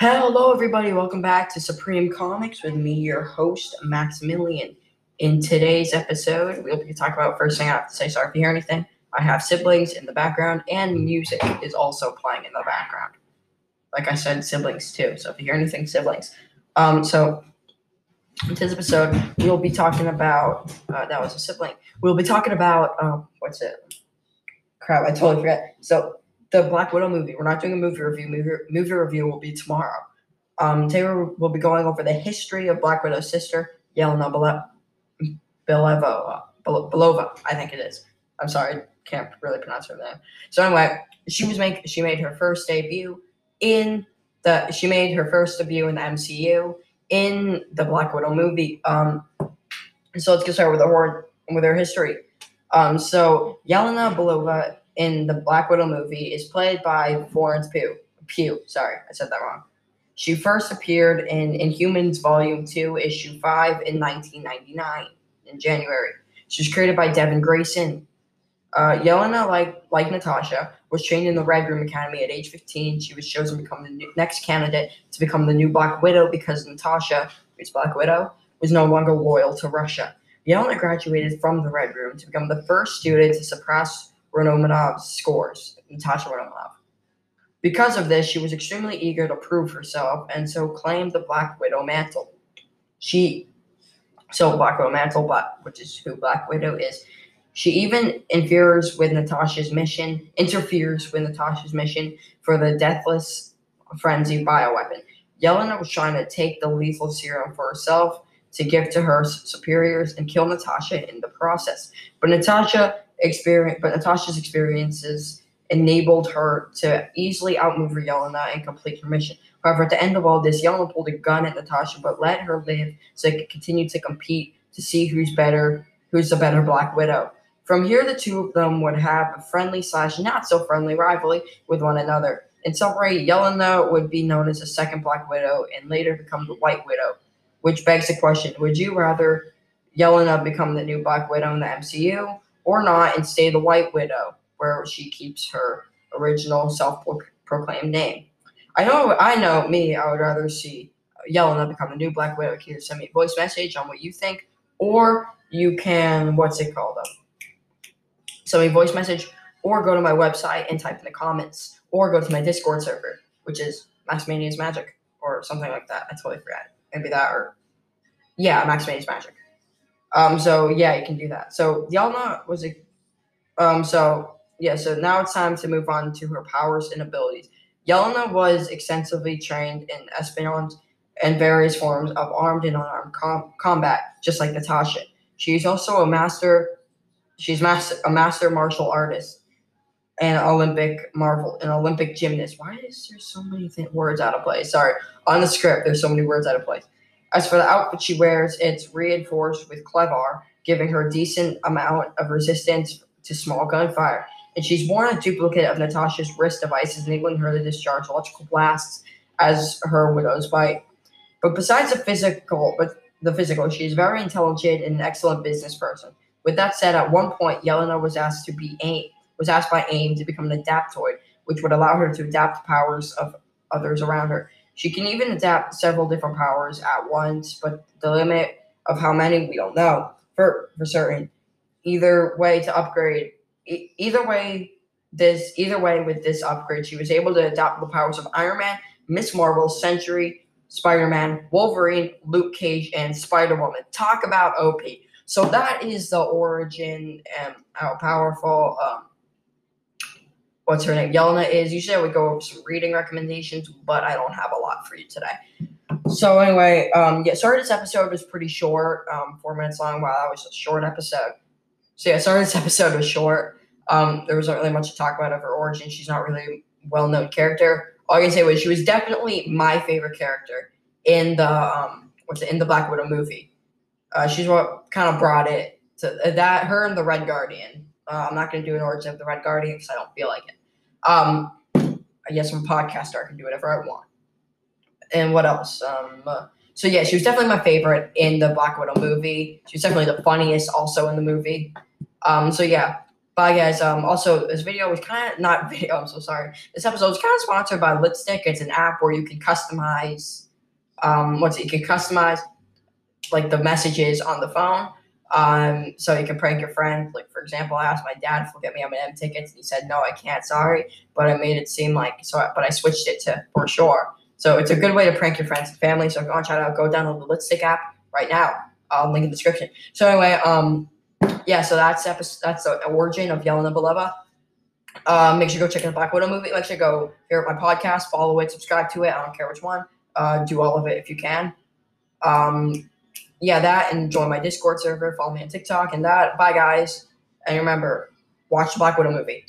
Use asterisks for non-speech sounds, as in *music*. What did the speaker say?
Hello, everybody. Welcome back to Supreme Comics with me, your host, Maximilian. In today's episode, we'll be talking about first thing I have to say. Sorry if you hear anything. I have siblings in the background, and music is also playing in the background. Like I said, siblings too. So if you hear anything, siblings. Um, so in today's episode, we'll be talking about uh, that was a sibling. We'll be talking about um, what's it? Crap, I totally forgot. So the Black Widow movie. We're not doing a movie review. Movie, movie review will be tomorrow. Um, Taylor will be going over the history of Black Widow's sister, Yelena Belova, Belova, I think it is. I'm sorry, can't really pronounce her name. So anyway, she was make she made her first debut in the she made her first debut in the MCU in the Black Widow movie. Um, so let's get started with her with her history. Um, so Yelena Belova in the Black Widow movie is played by Florence Pugh. Pugh, sorry, I said that wrong. She first appeared in Inhumans Volume 2, Issue 5 in 1999 in January. She was created by Devin Grayson. Uh, Yelena, like like Natasha, was trained in the Red Room Academy at age 15. She was chosen to become the new, next candidate to become the new Black Widow because Natasha, who's Black Widow, was no longer loyal to Russia. Yelena graduated from the Red Room to become the first student to suppress Romanov's scores, Natasha Romanov. Because of this, she was extremely eager to prove herself and so claimed the Black Widow mantle. She, so Black Widow mantle, but which is who Black Widow is. She even interferes with Natasha's mission, interferes with Natasha's mission for the deathless frenzy bioweapon. Yelena was trying to take the lethal serum for herself to give to her superiors and kill Natasha in the process. But Natasha experience, but Natasha's experiences enabled her to easily outmaneuver Yelena and complete her mission. However, at the end of all this, Yelena pulled a gun at Natasha, but let her live so they could continue to compete to see who's better, who's the better Black Widow. From here, the two of them would have a friendly slash not so friendly rivalry with one another. In summary, Yelena would be known as the second Black Widow and later become the White Widow, which begs the question: Would you rather Yelena become the new Black Widow in the MCU, or not and stay the White Widow, where she keeps her original self-proclaimed name. I know, I know, me, I would rather see Yelena become the new Black Widow. You can send me a voice message on what you think, or you can, what's it called? Um, send me a voice message, or go to my website and type in the comments, or go to my Discord server, which is Maximania's Magic, or something like that. I totally forgot. Maybe that, or yeah, Maximania's Magic. Um, so yeah, you can do that. So Yelena was a, um, so yeah, so now it's time to move on to her powers and abilities. Yelena was extensively trained in espionage and various forms of armed and unarmed com- combat, just like Natasha. She's also a master. She's master, a master martial artist, and Olympic marvel, an Olympic gymnast. Why is there so many th- words out of place? Sorry, on the script, there's so many words out of place. As for the outfit she wears, it's reinforced with Kevlar, giving her a decent amount of resistance to small gunfire. And she's worn a duplicate of Natasha's wrist devices, enabling her to discharge electrical blasts as her widow's bite. But besides the physical, but the physical, she is very intelligent and an excellent business person. With that said, at one point, Yelena was asked to be AIM, was asked by AIM to become an adaptoid, which would allow her to adapt the powers of others around her. She can even adapt several different powers at once, but the limit of how many we don't know for, for certain. Either way to upgrade, e- either way, this either way with this upgrade, she was able to adapt the powers of Iron Man, Miss Marvel, Sentry, Spider Man, Wolverine, Luke Cage, and Spider Woman. Talk about OP. So that is the origin and how powerful um, what's her name? Yelena is. Usually I would go over some reading recommendations, but I don't have a lot for you today. So anyway, um, yeah, sorry this episode was pretty short, um, four minutes long. Wow, that was a short episode. So yeah, sorry this *laughs* episode was short. Um, there wasn't really much to talk about of her origin. She's not really a well-known character. All I can say was she was definitely my favorite character in the um, what's it in the Black Widow movie. Uh, she's what kind of brought it to uh, that. Her and the Red Guardian. Uh, I'm not going to do an origin of the Red Guardian because I don't feel like it. Um, I guess I'm a podcaster. I can do whatever I want. And what else? Um, uh, so yeah, she was definitely my favorite in the Black Widow movie. She was definitely the funniest also in the movie. Um, so yeah, Bye, guys. Um, also, this video was kind of not *laughs* video. I'm so sorry. This episode was kind of sponsored by Litstick. It's an app where you can customize. Um, what's it? You can customize like the messages on the phone. Um, so you can prank your friend. Like for example, I asked my dad if he'll get me Eminem tickets, and he said no, I can't. Sorry, but I made it seem like so. I, but I switched it to for sure. So it's a good way to prank your friends and family. So if you want out, go download the Litstick app right now. I'll link in the description. So anyway, um, yeah. So that's episode. That's the origin of Yelena Belova. Um, make sure you go check out the Black Widow movie. Make sure you go hear my podcast, follow it, subscribe to it. I don't care which one. Uh, do all of it if you can. Um, yeah, that and join my Discord server. Follow me on TikTok and that. Bye, guys. And remember, watch the Black Widow movie.